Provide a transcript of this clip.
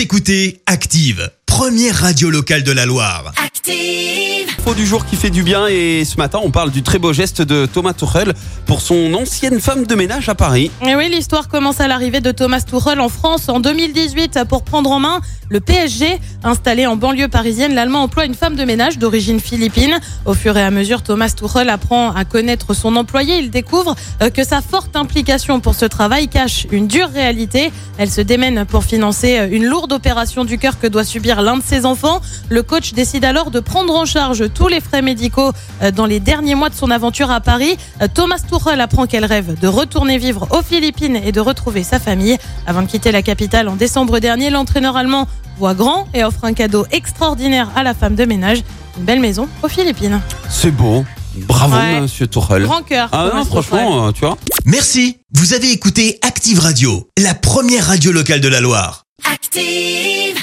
Écoutez Active, première radio locale de la Loire. Active. Info du jour qui fait du bien et ce matin on parle du très beau geste de Thomas Tuchel pour son ancienne femme de ménage à Paris. Et oui, l'histoire commence à l'arrivée de Thomas Tuchel en France en 2018 pour prendre en main le PSG. Installé en banlieue parisienne, l'Allemand emploie une femme de ménage d'origine philippine. Au fur et à mesure, Thomas Tuchel apprend à connaître son employé. Il découvre euh, que sa forte implication pour ce travail cache une dure réalité. Elle se démène pour financer euh, une lourde opération du cœur que doit subir l'un de ses enfants. Le coach décide alors de prendre en charge tous les frais médicaux euh, dans les derniers mois de son aventure à Paris. Euh, Thomas Tuchel apprend qu'elle rêve de retourner vivre aux Philippines et de retrouver sa famille. Avant de quitter la capitale en décembre dernier, l'entraîneur allemand voit grand et offre un cadeau extraordinaire à la femme de ménage, une belle maison aux Philippines. C'est beau. Bravo Ouais. monsieur Tuchel. Grand cœur. Ah non, franchement, euh, tu vois. Merci. Vous avez écouté Active Radio, la première radio locale de la Loire. Active.